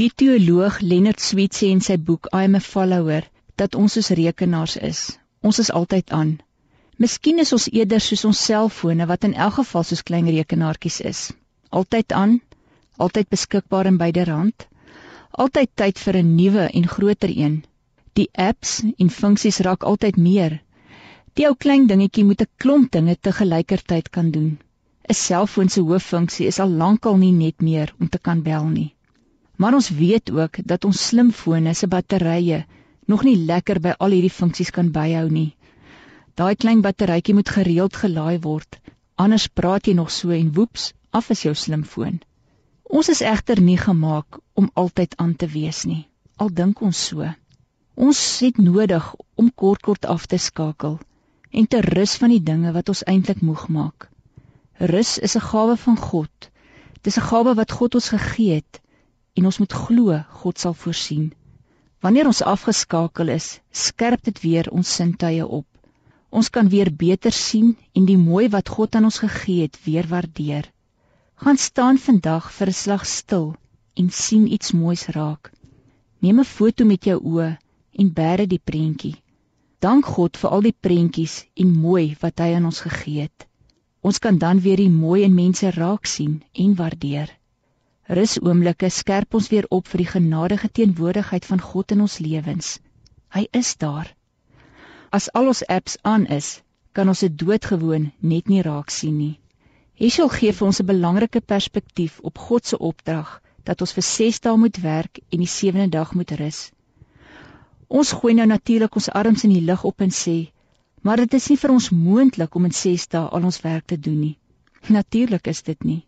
Die teoloog Leonard Sweet sê in sy boek I am a follower dat ons soos rekenaars is. Ons is altyd aan. Miskien is ons eerder soos ons selfone wat in elk geval soos klein rekenaartjies is. Altyd aan, altyd beskikbaar in byderhand. Altyd tyd vir 'n nuwe en groter een. Die apps en funksies raak altyd meer. Die ou klein dingetjie moet 'n klomp dinge te gelykertyd kan doen. 'n Selfoon se hooffunksie is al lankal nie net meer om te kan bel nie. Maar ons weet ook dat ons slimfone se batterye nog nie lekker by al hierdie funksies kan byhou nie. Daai klein batterytjie moet gereeld gelaai word, anders praat jy nog so en woeps, af is jou slimfoon. Ons is egter nie gemaak om altyd aan te wees nie. Al dink ons so. Ons het nodig om kort kort af te skakel en te rus van die dinge wat ons eintlik moeg maak. Rus is 'n gawe van God. Dis 'n gawe wat God ons gegee het en ons moet glo God sal voorsien. Wanneer ons afgeskakel is, skerp dit weer ons sintuie op. Ons kan weer beter sien en die mooi wat God aan ons gegee het weer waardeer. Gaan staan vandag vir 'n slag stil en sien iets moois raak. Neem 'n foto met jou oë en bære die prentjie. Dank God vir al die prentjies en mooi wat hy aan ons gegee het. Ons kan dan weer die mooi in mense raak sien en waardeer. Rus oomblikke skerp ons weer op vir die genadige teenwoordigheid van God in ons lewens. Hy is daar. As al ons apps aan is, kan ons dit doodgewoon net nie raak sien nie. Hesel gee vir ons 'n belangrike perspektief op God se opdrag dat ons vir 6 dae moet werk en die 7de dag moet rus. Ons gooi nou natuurlik ons arms in die lug op en sê, Maar dit is nie vir ons moontlik om in 6 dae al ons werk te doen nie. Natuurlik is dit nie.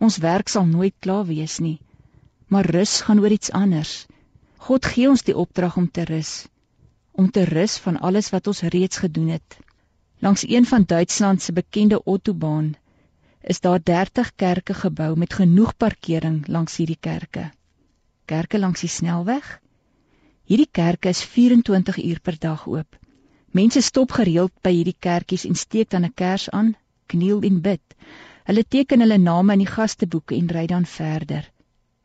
Ons werk sal nooit klaar wees nie. Maar rus gaan oor iets anders. God gee ons die opdrag om te rus. Om te rus van alles wat ons reeds gedoen het. Langs een van Duitsland se bekende autobaan is daar 30 kerke gebou met genoeg parkering langs hierdie kerke. Kerke langs die snelweg? Hierdie kerke is 24 uur per dag oop. Mense stop gereeld by hierdie kerkies en steek dan 'n kers aan, kniel en bid. Hulle teken hulle name in die gasteboeke en ry dan verder.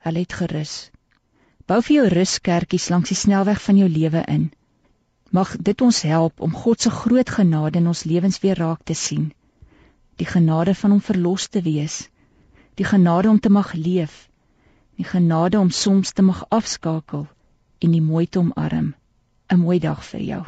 Hulle het gerus. Bou vir jou ruskerkies langs die snelweg van jou lewe in. Mag dit ons help om God se groot genade in ons lewens weer raak te sien. Die genade van om verlos te wees. Die genade om te mag leef. Die genade om soms te mag afskakel en die mooi te omarm. 'n Mooi dag vir jou.